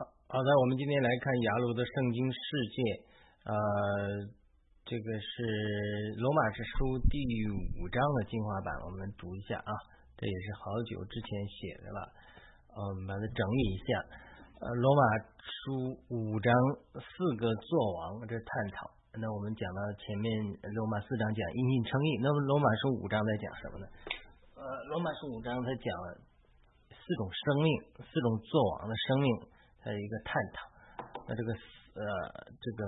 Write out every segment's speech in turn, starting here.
好的，我们今天来看雅鲁的圣经世界，呃，这个是罗马史书第五章的精华版，我们读一下啊，这也是好久之前写的了，我们把它整理一下。呃，罗马书五章四个作王这探讨，那我们讲到前面罗马四章讲因信称义，那么罗马书五章在讲什么呢？呃，罗马书五章它讲四种生命，四种作王的生命。的一个探讨，那这个呃，这个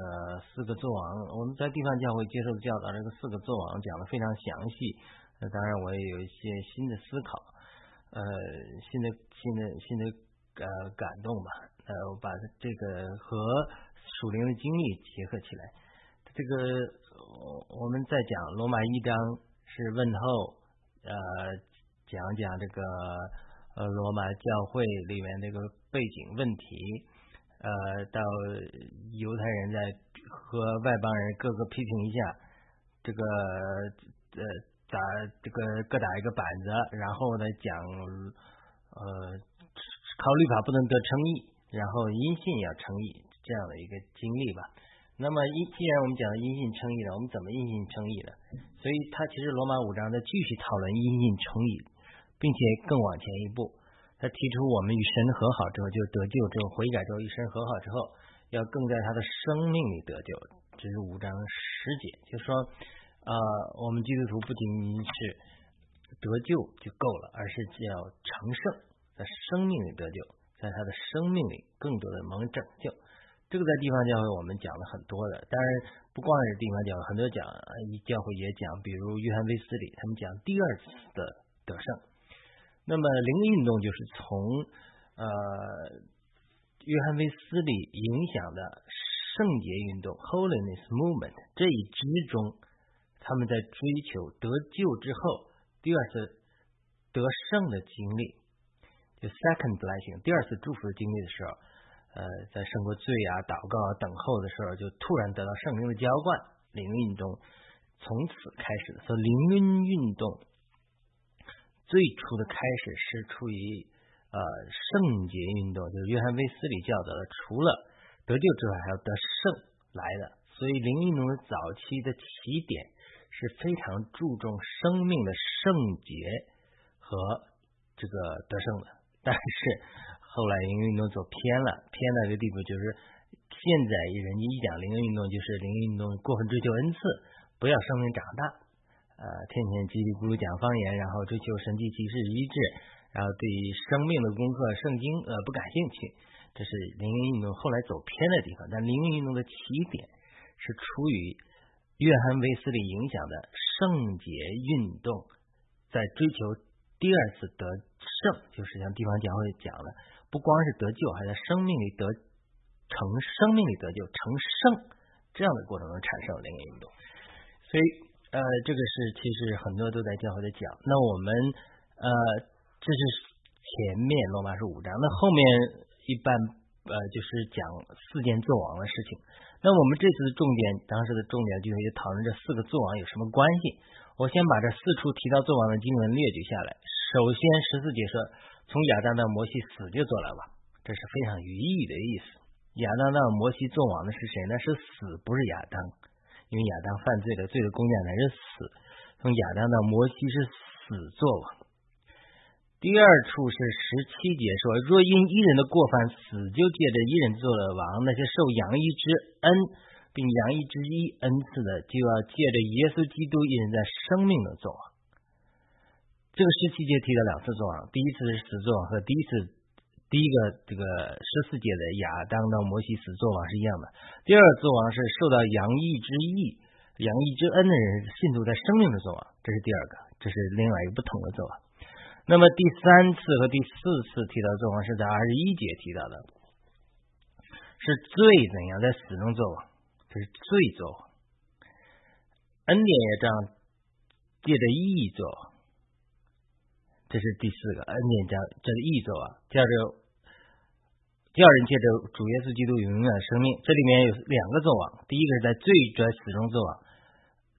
四个作王，我们在地方教会接受的教导，这个四个作王讲的非常详细。那当然，我也有一些新的思考，呃，新的新的新的呃感动吧。呃，我把这个和属灵的经历结合起来。这个我们在讲罗马一章是问候，呃，讲讲这个。呃，罗马教会里面这个背景问题，呃，到犹太人在和外邦人各个批评一下，这个呃打这个各打一个板子，然后呢讲呃靠律法不能得称义，然后因信要称义这样的一个经历吧。那么因既然我们讲因信称义了，我们怎么因信称义呢？所以他其实罗马五章在继续讨论因信称义。并且更往前一步，他提出我们与神和好之后就得救，之后悔改之后与神和好之后，要更在他的生命里得救。这是五章十节，就是说，呃，我们基督徒不仅仅是得救就够了，而是要成圣，在生命里得救，在他的生命里更多的蒙拯救。这个在地方教会我们讲了很多的，当然不光是地方教会，很多讲教会也讲，比如约翰威斯理，他们讲第二次的得胜。那么灵运动就是从呃约翰威斯理影响的圣洁运动 （Holiness Movement） 这一支中，他们在追求得救之后第二次得胜的经历，就 Second Blessing 第二次祝福的经历的时候，呃，在胜过罪啊、祷告啊、等候的时候，就突然得到圣灵的浇灌，灵运动从此开始，所以灵运运动。最初的开始是出于呃圣洁运动，就是约翰威斯理教导的，除了得救之外，还要得胜来的。所以灵运动的早期的起点是非常注重生命的圣洁和这个得胜的。但是后来灵运动走偏了，偏到一个地步，就是现在人家一讲灵运动，就是灵运动过分追求恩赐，不要生命长大。呃，天天叽里咕噜讲方言，然后追求神迹启示医治，然后对于生命的功课圣经呃不感兴趣，这是灵运动后来走偏的地方。但灵运动的起点是出于约翰威斯利影响的圣洁运动，在追求第二次得胜，就是像地方教会讲的，不光是得救，还在生命里得成生命里得救成圣这样的过程中产生灵运动，所以。呃，这个是其实很多都在教会的讲。那我们呃，这是前面罗马书五章，那后面一般呃就是讲四件作王的事情。那我们这次的重点，当时的重点就是讨论这四个作王有什么关系。我先把这四处提到作王的经文列举下来。首先十四节说，从亚当到摩西死就做了吧，这是非常寓意的意思。亚当到摩西作王的是谁呢？是死，不是亚当。因为亚当犯罪的罪的公价乃是死，从亚当到摩西是死作王。第二处是十七节说，若因一人的过犯死，就借着一人做了王，那些受羊一之恩，并羊一之一恩赐的，就要借着耶稣基督一人在生命的作王。这个十七节提到两次作王，第一次是死作王和第一次。第一个这个十四节的亚当到摩西死作王是一样的。第二个作王是受到洋溢之意、洋溢之恩的人信徒在生命的作王，这是第二个，这是另外一个不同的作王。那么第三次和第四次提到作王是在二十一节提到的，是罪怎样在死中作王，这是罪作王。恩典也这样借着义作，这是第四个恩典将这个义作王，接着。第二人借着主耶稣基督永远的生命，这里面有两个作王，第一个是在罪在死中作王，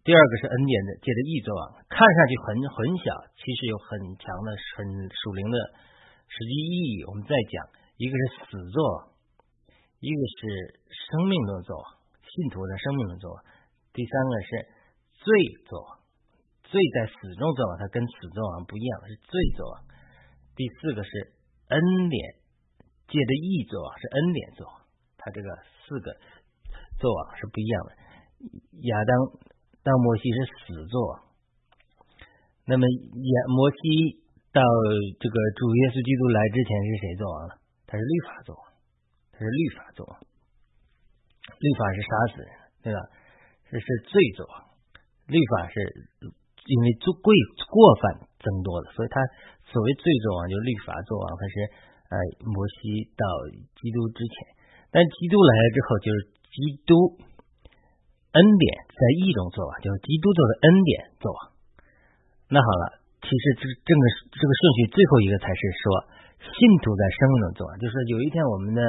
第二个是恩典的借着义作王。看上去很很小，其实有很强的很属灵的实际意义。我们再讲，一个是死作王，一个是生命的作王，信徒的生命的作王；第三个是罪作王，罪在死中作王，它跟死作王不一样，是罪作王；第四个是恩典借着义作王，是恩典作王。它这个四个作王是不一样的。亚当到摩西是死作，那么亚摩西到这个主耶稣基督来之前是谁作王了？他是律法作王。他是律法作王，律法是杀死人，对吧？这是罪作王，律法是因为做过过犯增多的，所以他所谓罪作王就是律法作王。他是呃摩西到基督之前，但基督来了之后，就是基督恩典在义中作王，就是基督做的恩典作王。那好了，其实这这个这个顺序最后一个才是说信徒在生命中作王，就是有一天我们的。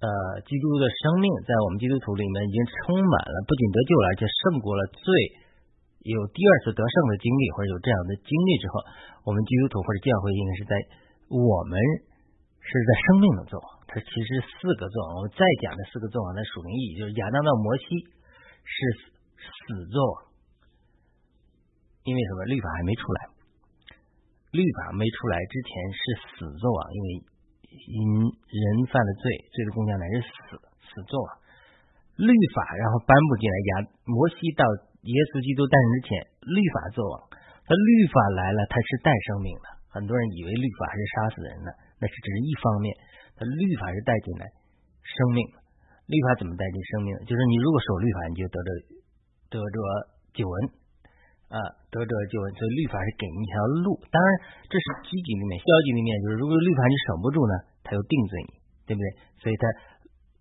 呃，基督的生命在我们基督徒里面已经充满了，不仅得救了，而且胜过了罪，有第二次得胜的经历，或者有这样的经历之后，我们基督徒或者教会应该是在我们是在生命的作王。它其实四个作王，我再讲这四个作王的属灵意义，就是亚当到摩西是死作王，因为什么？律法还没出来，律法没出来之前是死作王，因为。因人犯了罪，罪的公价乃是死，死作王。律法然后颁布进来，亚摩西到耶稣基督诞生之前，律法作王。那律法来了，它是带生命的。很多人以为律法是杀死人的，那是只是一方面。它律法是带进来生命。律法怎么带进生命？就是你如果守律法，你就得着得着救恩。啊，得着就所以律法是给你一条路，当然这是积极的面，消极的面就是如果律法你守不住呢，他又定罪你，对不对？所以他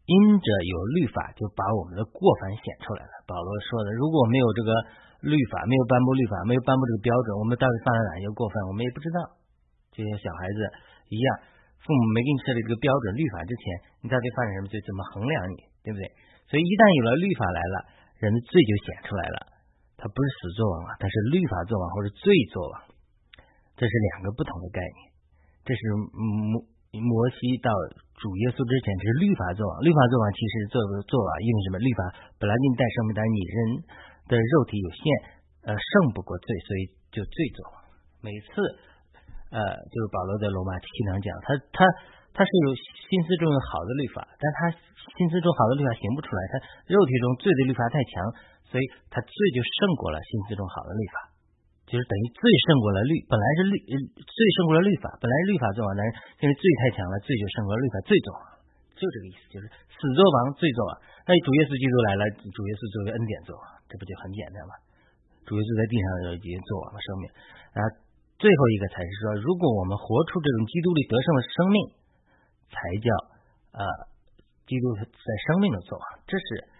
因着有律法，就把我们的过犯显出来了。保罗说的，如果没有这个律法，没有颁布律法，没有颁布这个标准，我们到底犯了哪些过犯，我们也不知道。就像小孩子一样，父母没给你设立这个标准律法之前，你到底犯了什么罪，怎么衡量你，对不对？所以一旦有了律法来了，人的罪就显出来了。他不是死作王啊，他是律法作王或者罪作王，这是两个不同的概念。这是摩摩西到主耶稣之前，这是律法作王。律法作王其实作作王，因为什么？律法本来给你带生命，但是你人的肉体有限，呃，胜不过罪，所以就罪作王。每次呃，就是保罗在罗马经常讲，他他他是有心思中有好的律法，但他心思中好的律法行不出来，他肉体中罪的律法太强。所以他罪就胜过了心思中好的律法，就是等于罪胜过了律，本来是律罪胜过了律法，本来是律法作王，但是因为罪太强了，罪就胜过了律法，罪作王，就这个意思，就是死作王，罪作王。那主耶稣基督来了，主耶稣作为恩典作王，这不就很简单吗？主耶稣在地上已经作王了生命，然后最后一个才是说，如果我们活出这种基督里得胜的生命，才叫呃基督在生命的作王，这是。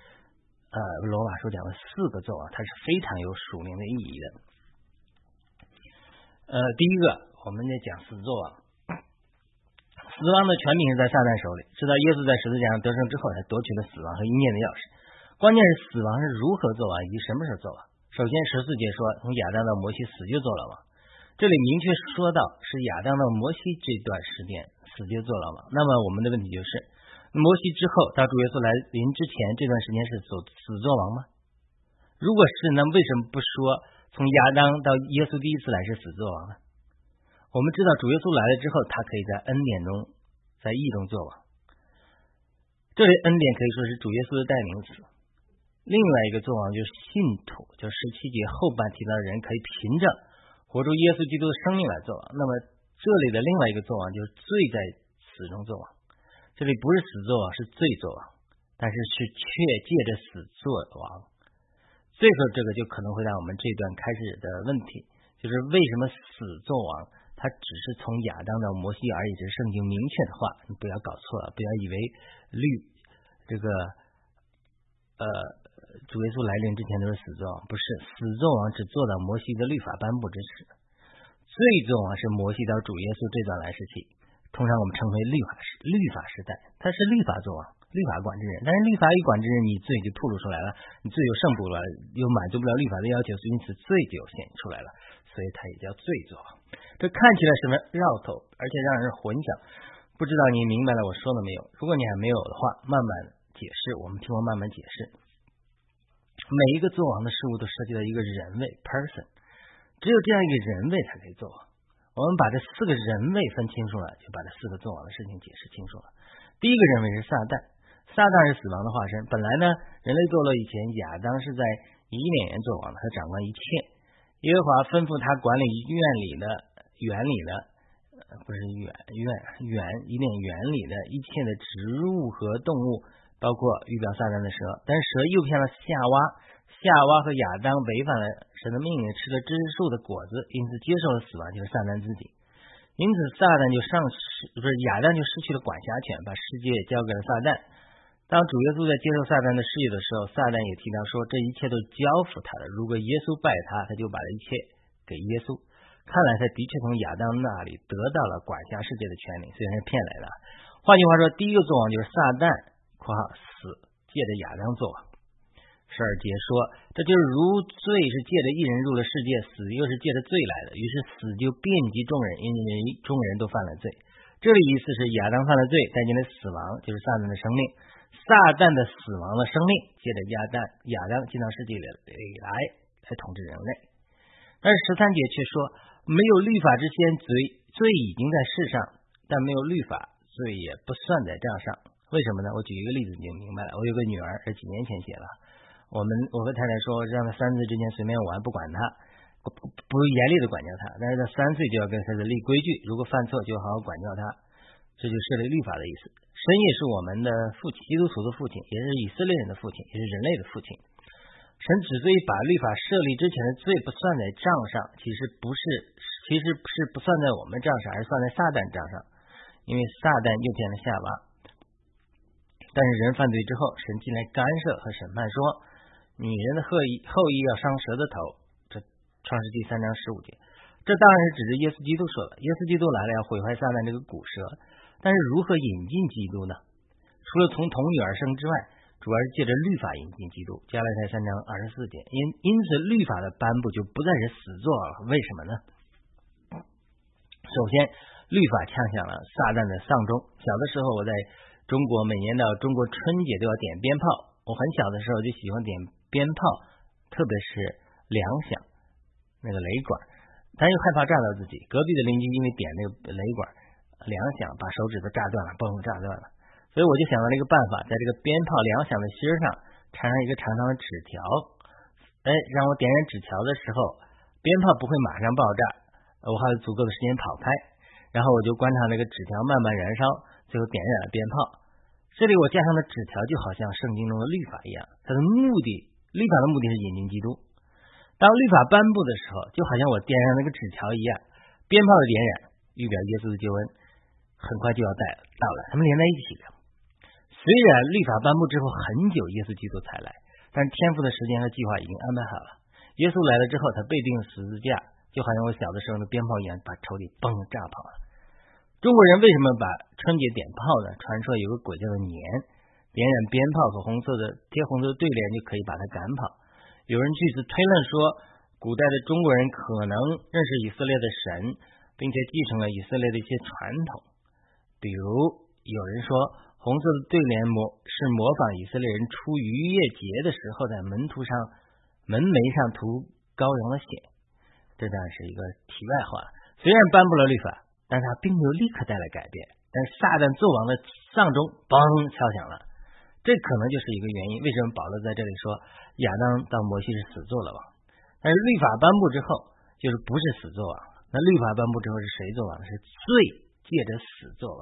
呃，罗马书讲的四个作王，它是非常有属灵的意义的。呃，第一个，我们在讲死作王，死亡的权柄是在撒旦手里，直到耶稣在十字架上得胜之后，才夺取了死亡和阴间的钥匙。关键是死亡是如何作王，以及什么时候作王。首先，十四节说，从亚当到摩西死就做了王，这里明确说到是亚当到摩西这段时间死就做了王。那么我们的问题就是。摩西之后到主耶稣来临之前这段时间是走死作王吗？如果是，那为什么不说从亚当到耶稣第一次来是死作王呢？我们知道主耶稣来了之后，他可以在恩典中，在义中作王。这里恩典可以说是主耶稣的代名词。另外一个作王就是信徒，就十七节后半提到的人可以凭着活出耶稣基督的生命来作王。那么这里的另外一个作王就是罪在死中作王。这里不是死作王，是罪作王，但是是却借着死作王。最后这个就可能会让我们这段开始的问题，就是为什么死作王？它只是从亚当到摩西而已，这是圣经明确的话，你不要搞错了，不要以为律这个呃主耶稣来临之前都是死作王，不是死作王只做到摩西的律法颁布之时，罪作王是摩西到主耶稣这段来时期。通常我们称为律法时律法时代，他是律法作王，律法管制人。但是律法一管制人，你罪就暴露出来了，你罪又胜不了，又满足不了律法的要求，所以因此罪就显出来了，所以他也叫罪作王。这看起来什么绕头，而且让人混淆。不知道你明白了我说的没有？如果你还没有的话，慢慢解释，我们听我慢慢解释。每一个做王的事物都涉及到一个人位 （person），只有这样一个人位才可以做王。我们把这四个人位分清楚了，就把这四个做王的事情解释清楚了。第一个人位是撒旦，撒旦是死亡的化身。本来呢，人类堕落以前，亚当是在伊甸园做王的，他掌管一切。耶和华吩咐他管理院里的、园里的。不是园园园伊甸园里的一切的植物和动物，包括预表撒旦的蛇，但是蛇诱骗了夏娃，夏娃和亚当违反了神的命令，吃了知识树的果子，因此接受了死亡，就是撒旦自己。因此撒旦就上失，不是亚当就失去了管辖权，把世界交给了撒旦。当主耶稣在接受撒旦的事业的时候，撒旦也提到说，这一切都交付他的，如果耶稣拜他，他就把这一切给耶稣。看来他的确从亚当那里得到了管辖世界的权利，虽然是骗来的。换句话说，第一个作王就是撒旦（括号死借着亚当作王）。十二节说，这就是如罪是借着一人入了世界，死又是借着罪来的，于是死就遍及众人，因为众人都犯了罪。这里意思是亚当犯了罪，带进了死亡，就是撒旦的生命。撒旦的死亡的生命，借着亚当亚当进到世界里来，来统治人类。但是十三节却说。没有律法之前，罪罪已经在世上，但没有律法，罪也不算在账上。为什么呢？我举一个例子你就明白了。我有个女儿，是几年前写了。我们我和太太说，让她三岁之前随便玩，不管她，不不严厉的管教她。但是她三岁就要跟孩子立规矩，如果犯错就好好管教他。这就设立律法的意思。神也是我们的父亲，基督徒的父亲，也是以色列人的父亲，也是人类的父亲。神之所以把律法设立之前的罪不算在账上，其实不是，其实是不算在我们账上，而是算在撒旦账上。因为撒旦诱骗了夏娃，但是人犯罪之后，神进来干涉和审判，说女人的后裔后裔要伤蛇的头。这创世纪三章十五节，这当然是指着耶稣基督说的。耶稣基督来了要毁坏撒旦这个古蛇，但是如何引进基督呢？除了从童女而生之外。主要是借着律法引进基督，加拉太三章二十四节，因因此律法的颁布就不再是死作了。为什么呢？首先，律法呛响了撒旦的丧钟。小的时候，我在中国每年的中国春节都要点鞭炮。我很小的时候就喜欢点鞭炮，特别是两响那个雷管，但又害怕炸到自己。隔壁的邻居因为点那个雷管两响，把手指都炸断了，嘣炸断了。所以我就想到了一个办法，在这个鞭炮两响的芯上缠上一个长长的纸条，哎，让我点燃纸条的时候，鞭炮不会马上爆炸，我还有足够的时间跑开。然后我就观察那个纸条慢慢燃烧，最后点燃了鞭炮。这里我加上的纸条就好像圣经中的律法一样，它的目的，律法的目的是引进基督。当律法颁布的时候，就好像我点燃那个纸条一样，鞭炮的点燃预表耶稣的救恩，很快就要带到了，他们连在一起的。虽然律法颁布之后很久，耶稣基督才来，但是天父的时间和计划已经安排好了。耶稣来了之后，他被钉十字架，就好像我小的时候的鞭炮一样，把仇敌嘣炸跑了。中国人为什么把春节点炮呢？传说有个鬼叫做年，点燃鞭炮和红色的贴红色的对联就可以把它赶跑。有人据此推论说，古代的中国人可能认识以色列的神，并且继承了以色列的一些传统，比如有人说。红色的对联模是模仿以色列人出逾越节的时候在门徒上门楣上涂羔羊的血，这当然是一个题外话。虽然颁布了律法，但他并没有立刻带来改变。但撒旦作王的丧钟嘣敲响了，这可能就是一个原因。为什么保罗在这里说亚当到摩西是死作了王？但是律法颁布之后，就是不是死作王？那律法颁布之后是谁作王？是罪借着死作王。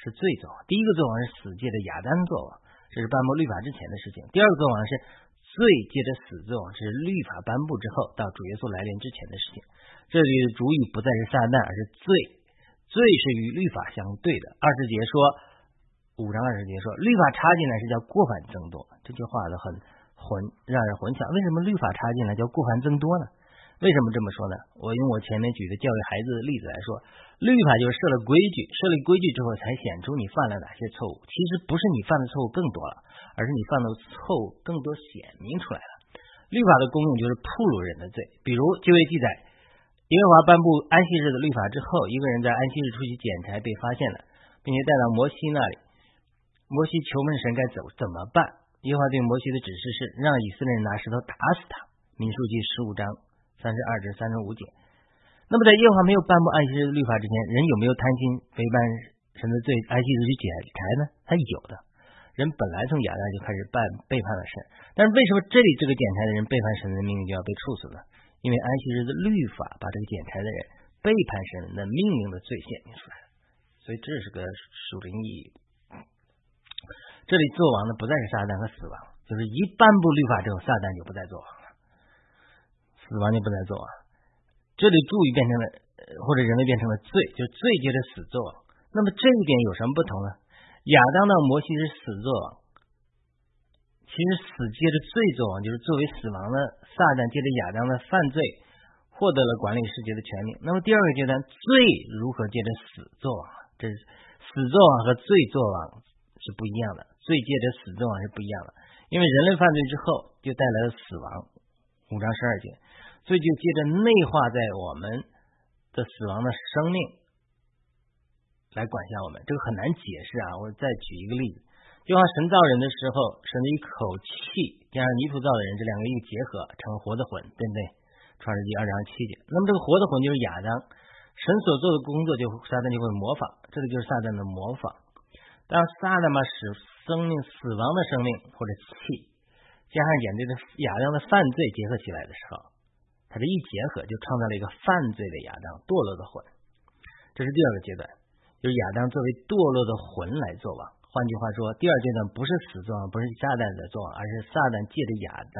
是罪作王，第一个作王是死借的亚当作王，这是颁布律法之前的事情；第二个作王是罪借着死作王，是律法颁布之后到主耶稣来临之前的事情。这里的主语不再是撒旦，而是罪，罪是与律法相对的。二十节说，五章二十节说，律法插进来是叫过犯增多，这句话都很混，让人混淆。为什么律法插进来叫过犯增多呢？为什么这么说呢？我用我前面举的教育孩子的例子来说，律法就是设了规矩，设立规矩之后才显出你犯了哪些错误。其实不是你犯的错误更多了，而是你犯的错误更多显明出来了。律法的功用就是铺路人的罪。比如就为记载，耶和华颁布安息日的律法之后，一个人在安息日出去捡柴被发现了，并且带到摩西那里。摩西求问神该走怎么办？耶和华对摩西的指示是让以色列人拿石头打死他。民数记十五章三十二至三十五节。那么在耶和华没有颁布安息日的律法之前，人有没有贪心违反神的罪，安息日去捡柴呢？他有的。人本来从亚当就开始办背叛了神，但是为什么这里这个捡柴的人背叛神的命令就要被处死呢？因为安息日的律法把这个剪裁的人背叛神的命令的罪显明出来，所以这是个属灵意义。这里做王的不再是撒旦和死亡，就是一颁布律法之后，撒旦就不再做王了，死亡就不再做王。这里注意变成了或者人类变成了罪，就罪接着死做王。那么这一点有什么不同呢？亚当的摩西是死作王，其实死接着罪作王，就是作为死亡的撒旦借着亚当的犯罪获得了管理世界的权利。那么第二个阶段，罪如何接着死作王？这是死作王和罪作王是不一样的，罪借着死作王是不一样的，因为人类犯罪之后就带来了死亡。五章十二节，罪就接着内化在我们的死亡的生命。来管辖我们，这个很难解释啊！我再举一个例子，就像神造人的时候，神的一口气加上泥土造的人，这两个一结合成活的魂，对不对？创世纪二章七节。那么这个活的魂就是亚当，神所做的工作就撒旦就会模仿，这个就是撒旦的模仿。当撒旦把使生命死亡的生命或者气，加上眼对的亚当的犯罪结合起来的时候，他这一结合就创造了一个犯罪的亚当堕落的魂。这是第二个阶段。就是亚当作为堕落的魂来做王，换句话说，第二阶段不是死作王，不是撒旦在做，而是撒旦借着亚当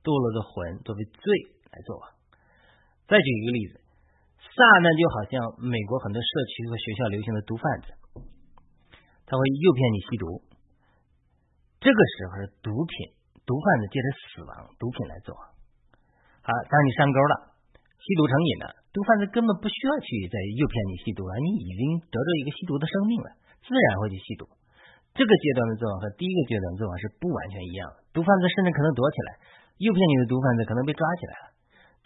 堕落的魂作为罪来做。再举一个例子，撒旦就好像美国很多社区和学校流行的毒贩子，他会诱骗你吸毒，这个时候毒品，毒贩子借着死亡毒品来做。好，当你上钩了。吸毒成瘾了，毒贩子根本不需要去再诱骗你吸毒了，你已经得到一个吸毒的生命了，自然会去吸毒。这个阶段的做法和第一个阶段做法是不完全一样的。毒贩子甚至可能躲起来，诱骗你的毒贩子可能被抓起来了，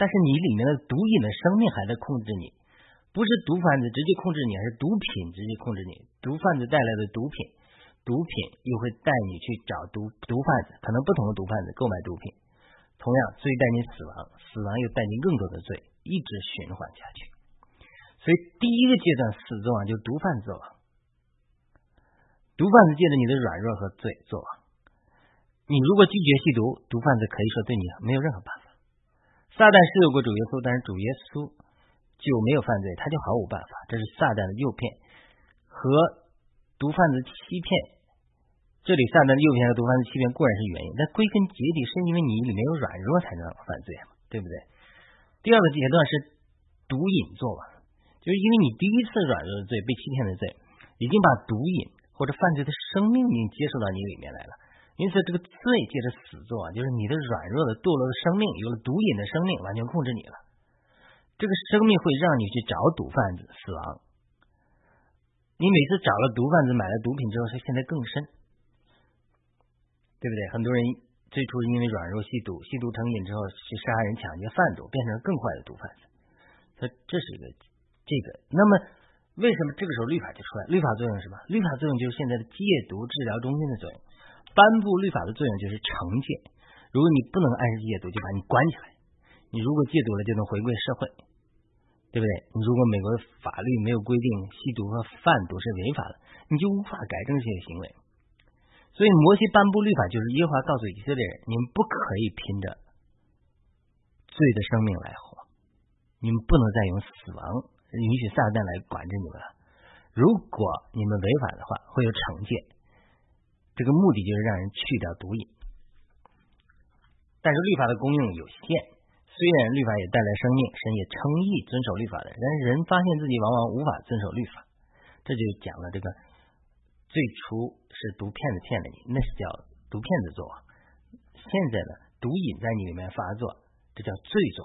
但是你里面的毒瘾的生命还在控制你，不是毒贩子直接控制你，而是毒品直接控制你。毒贩子带来的毒品，毒品又会带你去找毒毒贩子，可能不同的毒贩子购买毒品。同样，罪带你死亡，死亡又带你更多的罪，一直循环下去。所以，第一个阶段死作王就毒贩子王，毒贩子借着你的软弱和罪作王。你如果拒绝吸毒，毒贩子可以说对你没有任何办法。撒旦是有过主耶稣，但是主耶稣就没有犯罪，他就毫无办法。这是撒旦的诱骗和毒贩子欺骗。这里撒旦的诱骗和毒贩子欺骗固然是原因，但归根结底是因为你里面有软弱才能犯罪，对不对？第二个阶段是毒瘾做完，就是因为你第一次软弱的罪、被欺骗的罪，已经把毒瘾或者犯罪的生命已经接受到你里面来了，因此这个罪接着死做，就是你的软弱的堕落的生命有了毒瘾的生命完全控制你了，这个生命会让你去找毒贩子死亡。你每次找了毒贩子买了毒品之后，是现在更深。对不对？很多人最初因为软弱吸毒，吸毒成瘾之后去杀人、抢劫、贩毒，变成更坏的毒贩子。所以这是一个这个。那么为什么这个时候律法就出来？律法作用是什么？律法作用就是现在的戒毒治疗中心的作用。颁布律法的作用就是惩戒。如果你不能按时戒毒，就把你关起来。你如果戒毒了，就能回归社会，对不对？你如果美国的法律没有规定吸毒和贩毒是违法的，你就无法改正这些行为。所以，摩西颁布律法，就是耶和华告诉以色列人：你们不可以凭着罪的生命来活，你们不能再用死亡允许撒旦来管着你们了。如果你们违反的话，会有惩戒。这个目的就是让人去掉毒瘾。但是律法的功用有限，虽然律法也带来生命，神也称义遵守律法的，但是人发现自己往往无法遵守律法，这就讲了这个。最初是毒骗子骗了你，那是叫毒骗子作；现在呢，毒瘾在你里面发作，这叫罪作。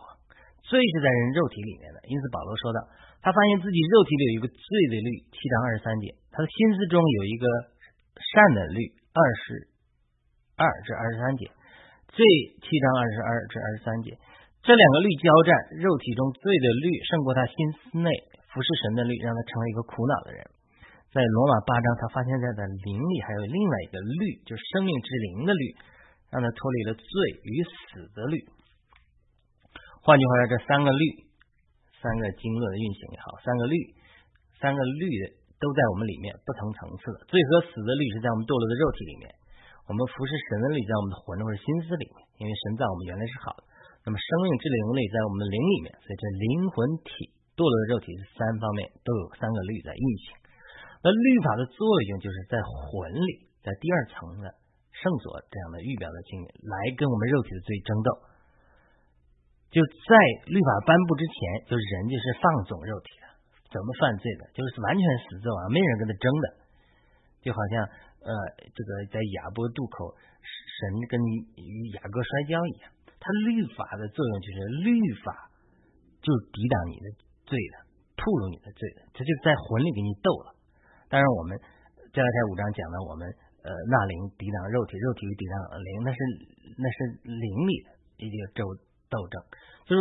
罪是在人肉体里面的，因此保罗说道，他发现自己肉体里有一个罪的律，七章二十三节；他的心思中有一个善的律，二十二至二十三节。罪七章二十二至二十三节，这两个律交战，肉体中罪的律胜过他心思内服侍神的律，让他成为一个苦恼的人。在罗马八章，他发现在的灵里还有另外一个律，就是生命之灵的律，让他脱离了罪与死的律。换句话说，这三个律，三个经络的运行也好，三个律，三个律的都在我们里面不同层次的。罪和死的律是在我们堕落的肉体里面，我们服侍神的律在我们的魂或者心思里面，因为神在我们原来是好的。那么生命之灵律在我们的灵里面，所以这灵魂体堕落的肉体是三方面都有三个律在运行。那律法的作用就是在魂里，在第二层的圣所这样的预表的经历，来跟我们肉体的罪争斗。就在律法颁布之前，就人就是放纵肉体的，怎么犯罪的，就是完全死罪啊，没人跟他争的。就好像呃，这个在亚伯渡口，神跟与雅各摔跤一样，他律法的作用就是律法就抵挡你的罪的，吐露你的罪的，他就在魂里给你斗了。当然，我们加拉太五章讲的，我们呃那灵抵挡肉体，肉体抵挡灵，那是那是灵里的一个斗斗争，就是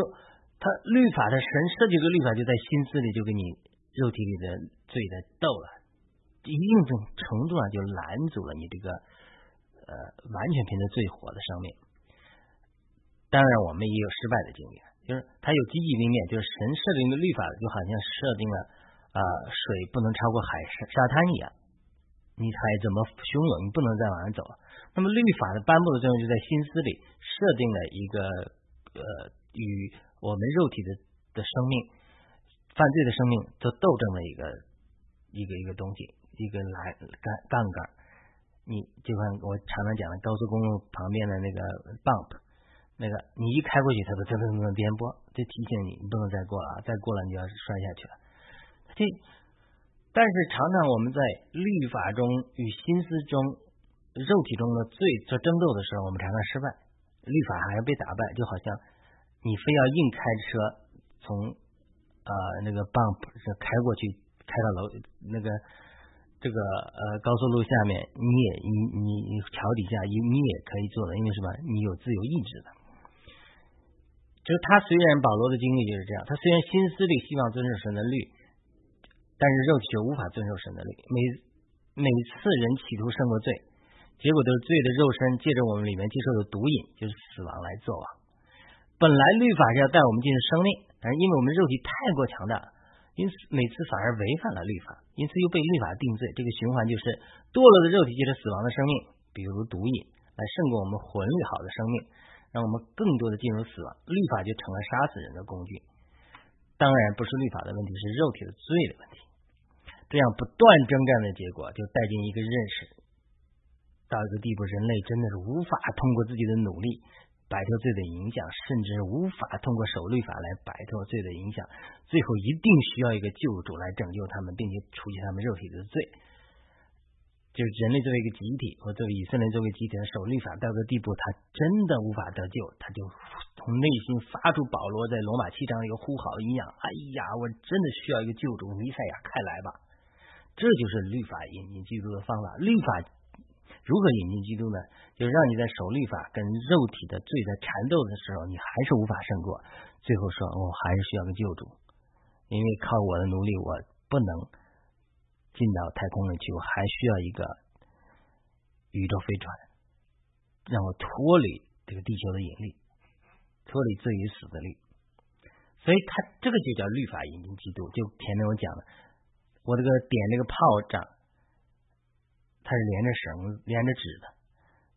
他律法的神设计个律法，就在心思里就给你肉体里的罪的斗了，一定程度上就拦阻了你这个呃完全凭着罪活的生命。当然，我们也有失败的经验，就是它有积极的一面，就是神设定的律法就好像设定了啊水不能超过海沙沙滩一样，你海怎么汹涌，你不能再往上走了。那么律法的颁布的作用就在心思里设定了一个。呃，与我们肉体的的生命、犯罪的生命做斗争的一个一个一个东西，一个栏杠杠杆。你就像我常常讲的，高速公路旁边的那个 bump，那个你一开过去，它都噔噔噔颠簸，就提醒你，你不能再过了，再过了你就要摔下去了。这，但是常常我们在律法中与心思中、肉体中的罪做争斗的时候，我们常常失败。律法还要被打败，就好像你非要硬开车从呃那个 bump 开过去，开到楼那个这个呃高速路下面，你也你你桥底下你你也可以做的，因为什么？你有自由意志的。就是他虽然保罗的经历就是这样，他虽然心思里希望遵守神的律，但是肉体却无法遵守神的律。每每次人企图胜过罪。结果都是罪的肉身借着我们里面接受的毒瘾，就是死亡来做王。本来律法是要带我们进入生命，但是因为我们肉体太过强大，因此每次反而违反了律法，因此又被律法定罪。这个循环就是堕落的肉体接着死亡的生命，比如毒瘾，来胜过我们魂里好的生命，让我们更多的进入死亡。律法就成了杀死人的工具。当然不是律法的问题，是肉体的罪的问题。这样不断征战的结果，就带进一个认识。到一个地步，人类真的是无法通过自己的努力摆脱罪的影响，甚至无法通过守律法来摆脱罪的影响。最后一定需要一个救主来拯救他们，并且除去他们肉体的罪。就是人类作为一个集体，或作为以色列作为集体的守律法，到一个地步，他真的无法得救，他就从内心发出保罗在罗马七章一个呼号一样：“哎呀，我真的需要一个救主，弥赛亚，快来吧！”这就是律法引进基督的方法，律法。如何引进基督呢？就让你在守律法跟肉体的罪在缠斗的时候，你还是无法胜过。最后说，我还是需要个救主，因为靠我的努力，我不能进到太空里去，我还需要一个宇宙飞船，让我脱离这个地球的引力，脱离罪与死的力。所以，他这个就叫律法引进基督。就前面我讲的，我这个点这个炮仗。它是连着绳、连着纸的，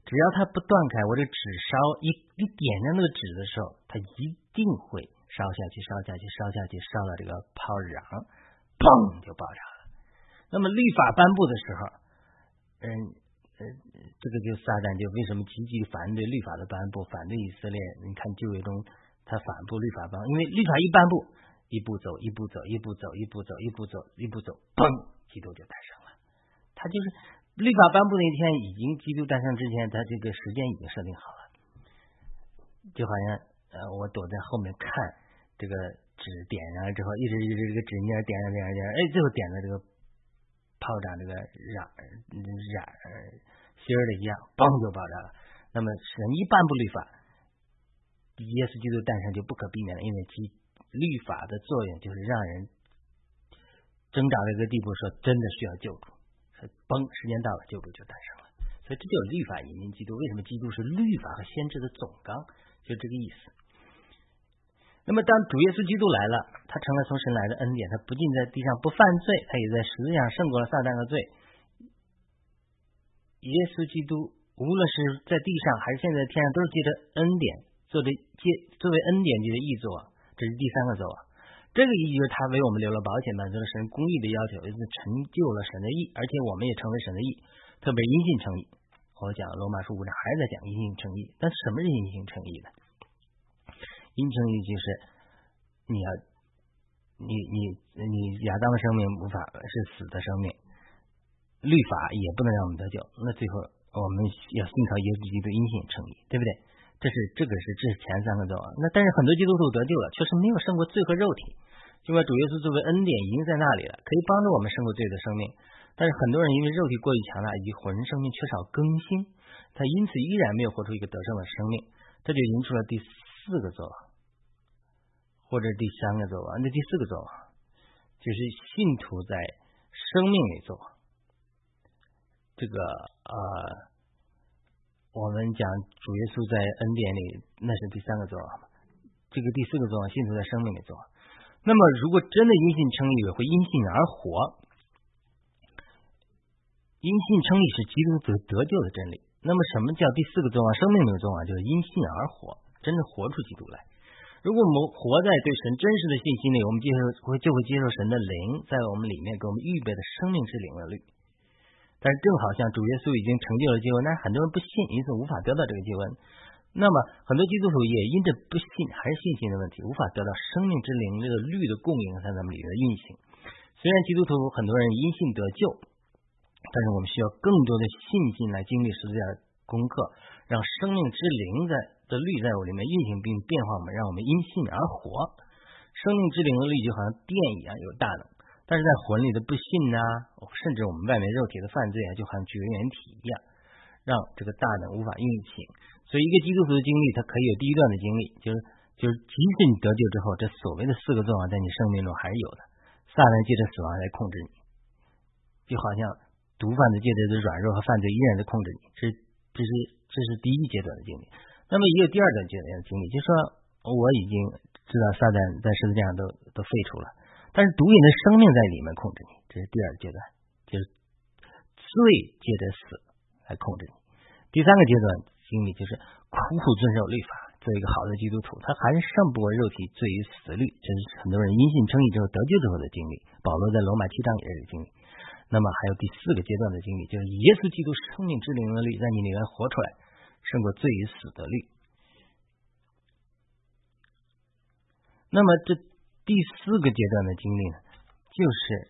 只要它不断开，我这纸烧一一点上那个纸的时候，它一定会烧下去、烧下去、烧下去，烧到这个炮壤，砰就爆炸了。那么律法颁布的时候，嗯呃，这个就撒旦就为什么积极反对律法的颁布，反对以色列？你看旧约中他反布律法颁，因为律法一颁布，一步走，一步走，一步走，一步走，一步走，一步走，砰，基督就诞生了。他就是。律法颁布那天，已经基督诞生之前，他这个时间已经设定好了。就好像呃，我躲在后面看这个纸点燃了之后，一直一直这个纸捻点燃点燃点燃，哎，最后点的这个炮仗这个燃燃芯儿的一样，嘣就爆炸了。那么神一颁布律法，耶稣基督诞生就不可避免了，因为其律法的作用就是让人挣扎到一个地步，说真的需要救助，嘣，时间到了，救助就诞生了。所以这就是律法引进基督。为什么基督是律法和先知的总纲？就这个意思。那么当主耶稣基督来了，他成了从神来的恩典，他不仅在地上不犯罪，他也在十字架上胜过了撒旦的罪。耶稣基督无论是在地上还是现在天上，都是借着恩典做的借作为恩典级的义作，这是第三个作。这个意义就是他为我们留了保险，满足了神公义的要求，也是成就了神的义，而且我们也成为神的义，特别因信称义。我讲罗马书五章还在讲因信称义，但什么是因信称义呢？因称义就是你要，你你你亚当的生命无法是死的生命，律法也不能让我们得救。那最后我们要信靠耶稣基督因信称义，对不对？这是这个是这是前三个作。那但是很多基督徒得救了，确实没有胜过罪和肉体。尽管主耶稣作为恩典已经在那里了，可以帮助我们胜过罪的生命，但是很多人因为肉体过于强大以及魂生命缺少更新，他因此依然没有活出一个得胜的生命，这就引出了第四个作。或者第三个作王，那第四个作王就是信徒在生命里做。这个呃，我们讲主耶稣在恩典里，那是第三个作王。这个第四个作王，信徒在生命里做。那么，如果真的因信称义，也会因信而活。因信称义是基督得得救的真理。那么，什么叫第四个作王？生命的作王就是因信而活，真正活出基督来。如果我们活在对神真实的信心里，我们接受会就会接受神的灵在我们里面给我们预备的生命之灵的律。但是正好像主耶稣已经成就了救恩，但是很多人不信，因此无法得到这个救恩。那么很多基督徒也因着不信还是信心的问题，无法得到生命之灵这个律的供应在咱们里面运行。虽然基督徒很多人因信得救，但是我们需要更多的信心来经历十字架功课，让生命之灵在。的律在我里面运行并变化我们，让我们因信而活。生命之灵的律就好像电一样有大能，但是在魂里的不信啊，甚至我们外面肉体的犯罪啊，就好像绝缘体一样，让这个大能无法运行。所以，一个基督徒的经历，它可以有第一段的经历，就是就是即使你得救之后，这所谓的四个作用在你生命中还是有的。撒旦借着死亡来控制你，就好像毒贩子借着的软弱和犯罪依然在控制你。这这是这是第一阶段的经历。那么也有第二段阶段的经历，就是说我已经知道撒旦在十字架上都都废除了，但是毒瘾的生命在里面控制你，这是第二阶段，就是罪借着死来控制你。第三个阶段经历就是苦苦遵守律法，做一个好的基督徒，他还是胜不过肉体罪与死的律，这是很多人因信称义之后得救之后的经历。保罗在罗马七章也是经历。那么还有第四个阶段的经历，就是耶稣基督生命之灵的律在你里面活出来。胜过罪与死的律。那么这第四个阶段的经历呢，就是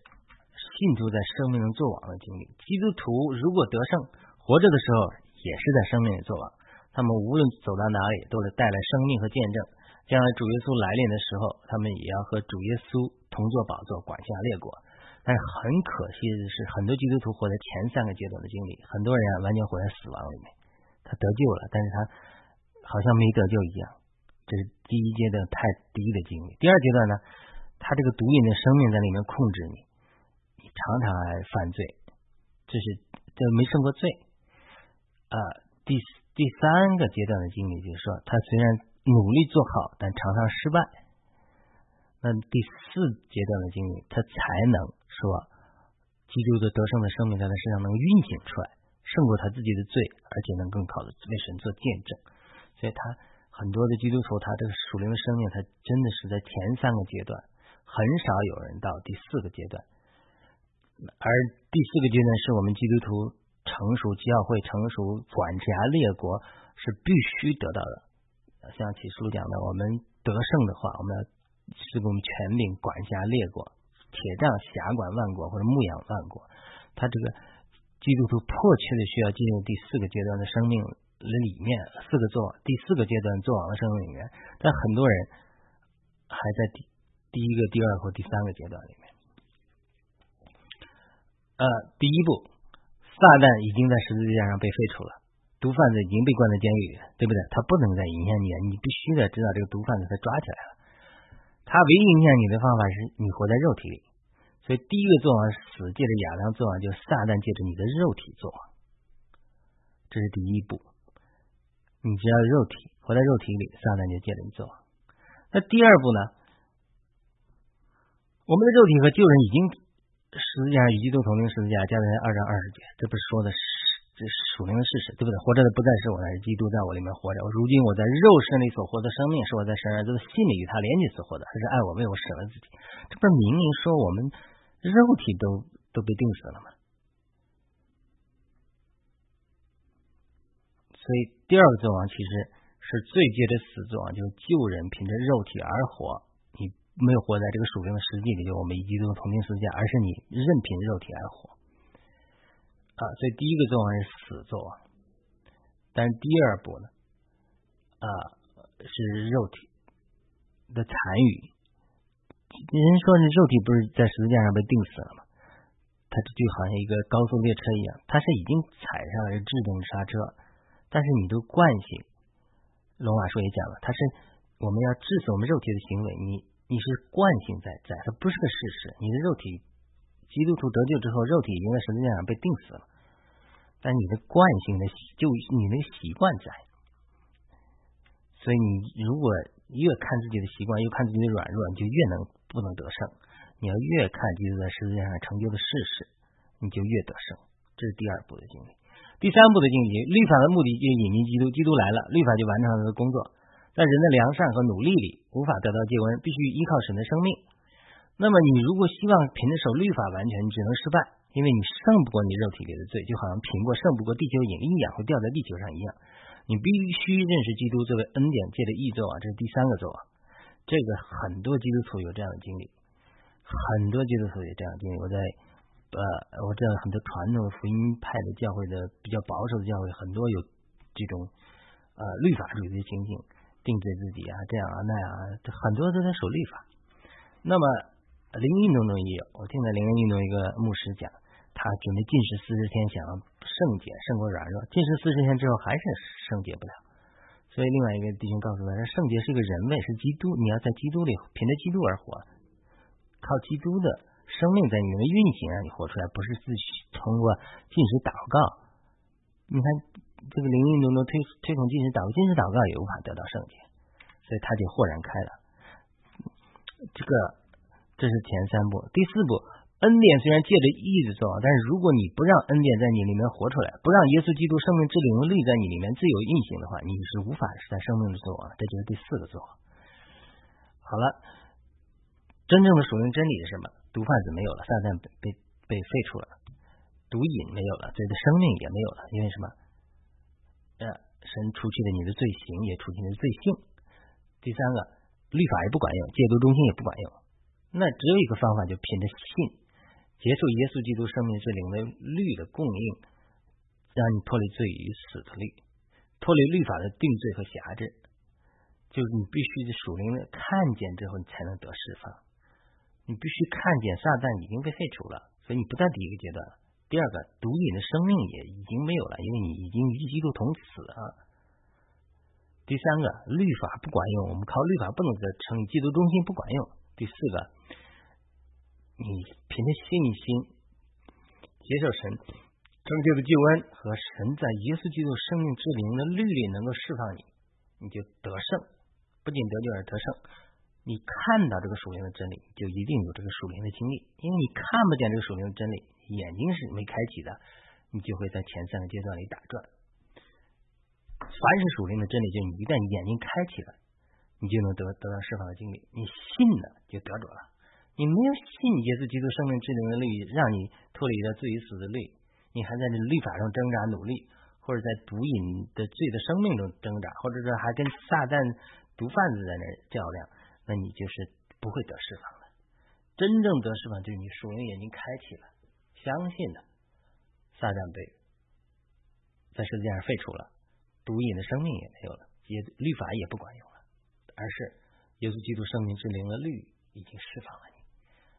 信徒在生命中作王的经历。基督徒如果得胜，活着的时候也是在生命里作王。他们无论走到哪里，都是带来生命和见证。将来主耶稣来临的时候，他们也要和主耶稣同坐宝座，管辖列国。但是很可惜的是，很多基督徒活在前三个阶段的经历，很多人啊完全活在死亡里面。他得救了，但是他好像没得救一样。这是第一阶段太低的经历。第二阶段呢，他这个毒瘾的生命在里面控制你，你常常犯罪，这是这没胜过罪。啊，第第三个阶段的经历就是说，他虽然努力做好，但常常失败。那第四阶段的经历，他才能说，基督的得胜的生命在他身上能运行出来。胜过他自己的罪，而且能更好的为神做见证。所以他很多的基督徒，他这个属灵的生命，他真的是在前三个阶段，很少有人到第四个阶段。而第四个阶段是我们基督徒成熟、教会成熟、管辖列国是必须得到的。像启书讲的，我们得胜的话，我们要是我们全领管辖列国，铁杖辖管万国或者牧养万国。他这个。基督徒迫切的需要进入第四个阶段的生命里面，四个做第四个阶段做王的生命里面，但很多人还在第第一个、第二或第三个阶段里面。呃，第一步，撒旦已经在十字架上被废除了，毒贩子已经被关在监狱里，对不对？他不能再影响你了，你必须得知道这个毒贩子他抓起来了。他唯一影响你的方法是你活在肉体里，所以第一个作王死，借着亚当作王，就是撒旦借着你的肉体作王，这是第一步。你只要肉体活在肉体里，撒旦就借着你作王。那第二步呢？我们的肉体和旧人已经十字架与基督同定十字架，加在二章二十节，这不是说的是这属灵的事实，对不对？活着的不再是我，而是基督在我里面活着。如今我在肉身里所活的生命，是我在神儿子的心里与他连接所活的，还是爱我为我舍了自己？这不是明明说我们肉体都都被定死了吗？所以第二个作王其实是最接的死作王，就是救人凭着肉体而活。没有活在这个属灵的实际里，就我们一基督同定世界，而是你任凭肉体而活啊。所以第一个作王是死作王，但是第二步呢啊是肉体的残余。人说这肉体不是在十字架上被钉死了吗？它就好像一个高速列车一样，它是已经踩上了制动刹车，但是你的惯性，罗马书也讲了，它是我们要治死我们肉体的行为，你。你是惯性在在，它不是个事实。你的肉体，基督徒得救之后，肉体已经在十字架上被钉死了，但你的惯性的就你那个习惯在，所以你如果越看自己的习惯，越看自己的软弱，你就越能不能得胜。你要越看基督在十字架上成就的事实，你就越得胜。这是第二步的经历。第三步的经历，律法的目的就引进基督，基督来了，律法就完成了它的工作。在人的良善和努力里无法得到救恩，必须依靠神的生命。那么，你如果希望凭着守律法完全，只能失败，因为你胜不过你肉体里的罪，就好像苹果胜不过地球引力一样，会掉在地球上一样。你必须认识基督作为恩典界的义作啊，这是第三个作啊。这个很多基督徒有这样的经历，很多基督徒有这样的经历。我在呃，我知道很多传统福音派的教会的比较保守的教会，很多有这种呃律法主义的情景。定罪自己啊，这样啊那样啊，很多都在守律法。那么灵运动中也有，我听到灵运动一个牧师讲，他准备禁食四十天，想要圣洁胜过软弱。禁食四十天之后还是圣洁不了，所以另外一个弟兄告诉他说，圣洁是个人位，是基督，你要在基督里凭着基督而活，靠基督的生命在你的运行，让你活出来，不是自己通过禁食祷告。你看。这个灵运动中推推崇精神祷告，进食祷告也无法得到圣洁，所以他就豁然开朗。这个这是前三步，第四步，恩典虽然借着意志做，但是如果你不让恩典在你里面活出来，不让耶稣基督生命之灵力在你里面自由运行的话，你是无法实在生命之做啊。这就是第四个做。好了，真正的属灵真理是什么？毒贩子没有了，撒旦被被废除了，毒瘾没有了，这个生命也没有了，因为什么？呃，神除去了你的罪行，也除去你的罪性。第三个，律法也不管用，戒毒中心也不管用。那只有一个方法，就凭着信，接受耶稣基督生命之灵的律的供应，让你脱离罪与死的律，脱离律法的定罪和辖制。就是你必须属灵的看见之后，你才能得释放。你必须看见撒旦已经被废除了，所以你不在第一个阶段。第二个，毒瘾的生命也已经没有了，因为你已经与基督同死了。第三个，律法不管用，我们靠律法不能得成基督中心不管用。第四个，你凭着信心接受神拯救的救恩和神在耶稣基督生命之灵的律里能够释放你，你就得胜，不仅得救而得胜。你看到这个属灵的真理，就一定有这个属灵的经历，因为你看不见这个属灵的真理。眼睛是没开启的，你就会在前三个阶段里打转。凡是属灵的真理，就你一旦眼睛开启了，你就能得得到释放的经历。你信了，就得着了。你没有信耶稣基督生命之灵的律，让你脱离了罪与死的律，你还在这律法上挣扎努力，或者在毒瘾的罪的生命中挣扎，或者说还跟撒旦毒贩子在那较量，那你就是不会得释放的。真正得释放，就是你属灵眼睛开启了。相信的，撒旦被在世界上废除了，毒瘾的生命也没有了，也律法也不管用了，而是耶稣基督生命之灵的律已经释放了你，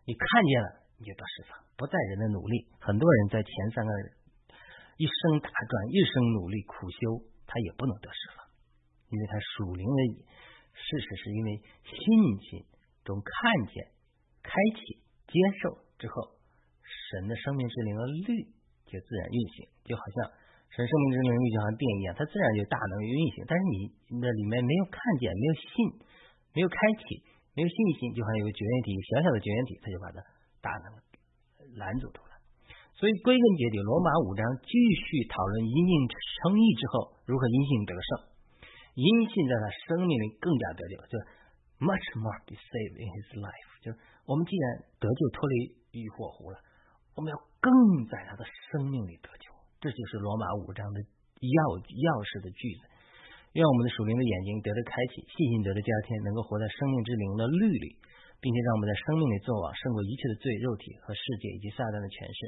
你看见了你就得释放，不在人的努力。很多人在前三个一生打转，一生努力苦修，他也不能得释放，因为他属灵的事实是因为信心中看见、开启、接受。之后，神的生命之灵的律就自然运行，就好像神生命之灵律就像电一样，它自然就大能运行。但是你那里面没有看见，没有信，没有开启，没有信心，就好像有个绝缘体，小小的绝缘体，它就把它大能拦阻住了。所以归根结底，罗马五章继续讨论因信称义之后如何因信得胜，因信在他生命里更加得救，就 much more be saved in his life。就我们既然得救脱离欲火湖了，我们要更在他的生命里得救。这就是罗马五章的钥钥匙的句子。愿我们的属灵的眼睛得到开启，信心得到加添，能够活在生命之灵的律里，并且让我们在生命里作王，胜过一切的罪、肉体和世界以及撒旦的权势。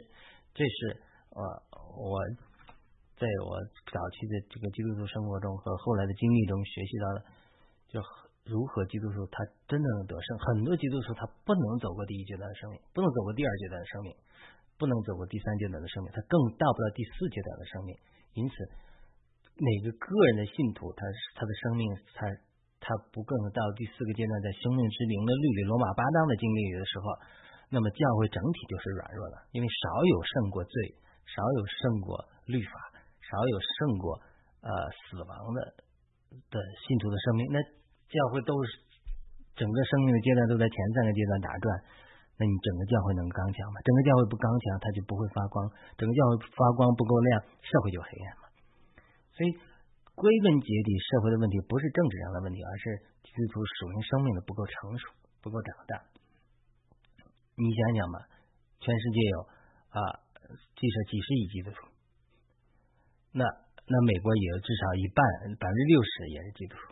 这是呃我在我早期的这个基督徒生活中和后来的经历中学习到的，就。如何基督徒他真的能得胜？很多基督徒他不能走过第一阶段的生命，不能走过第二阶段的生命，不能走过第三阶段的生命，他更到不了第四阶段的生命。因此，每个个人的信徒，他他的生命，他他不更到第四个阶段，在生命之灵的律里罗马八章的经历里的时候，那么教会整体就是软弱的，因为少有胜过罪，少有胜过律法，少有胜过呃死亡的的信徒的生命。那教会都是整个生命的阶段都在前三个阶段打转，那你整个教会能刚强吗？整个教会不刚强，它就不会发光；整个教会发光不够亮，社会就黑暗嘛。所以归根结底，社会的问题不是政治上的问题，而是基督徒属灵生命的不够成熟、不够长大。你想想吧，全世界有啊，至少几十亿基督徒，那那美国也有至少一半，百分之六十也是基督徒。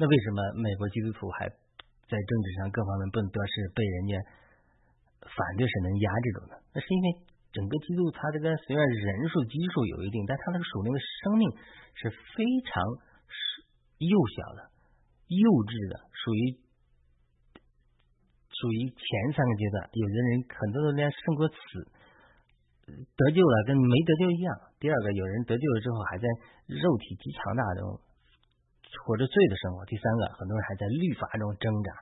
那为什么美国基督徒还在政治上各方面不能得势，被人家反对神能压制住呢？那是因为整个基督他这个虽然人数基数有一定，但他那个属灵的生命是非常幼小的、幼稚的，属于属于前三个阶段。有的人很多都连胜过死得救了，跟没得救一样。第二个，有人得救了之后，还在肉体极强大中。活着罪的生活。第三个，很多人还在律法中挣扎，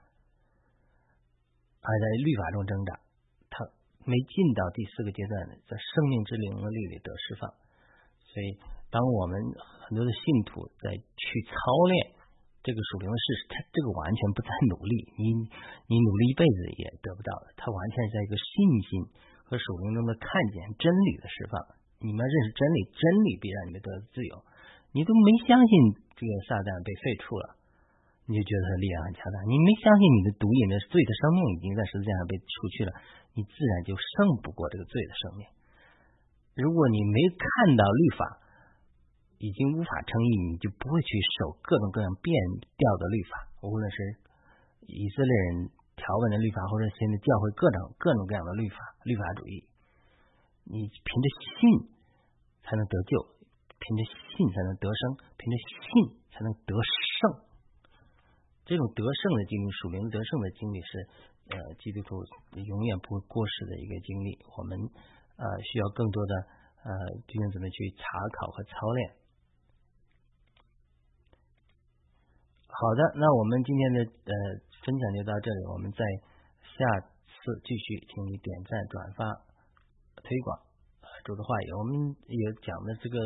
还在律法中挣扎，没进到第四个阶段，在生命之灵的律里得释放。所以，当我们很多的信徒在去操练这个属灵的事实，他这个完全不在努力，你你努力一辈子也得不到的。他完全是在一个信心和属灵中的看见真理的释放。你们认识真理，真理必让你们得自由。你都没相信。这个撒旦被废除了，你就觉得他力量很强大。你没相信你的毒瘾的罪的生命已经在十字架上被除去了，你自然就胜不过这个罪的生命。如果你没看到律法已经无法称义，你就不会去守各种各样变调的律法，无论是以色列人条文的律法，或者现在教会各种各种各样的律法、律法主义。你凭着信才能得救。凭着信才能得生，凭着信才能得胜。这种得胜的经历，属灵得胜的经历，是呃基督徒永远不会过时的一个经历。我们呃需要更多的呃弟兄姊妹去查考和操练。好的，那我们今天的呃分享就到这里，我们在下次继续，请你点赞、转发、推广主的话语。我们也讲的这个。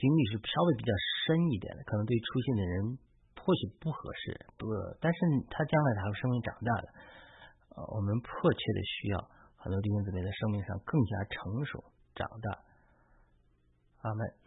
经历是稍微比较深一点的，可能对出现的人或许不合适，不，但是他将来他会生命长大的，呃，我们迫切的需要很多弟兄姊妹在生命上更加成熟长大。阿门。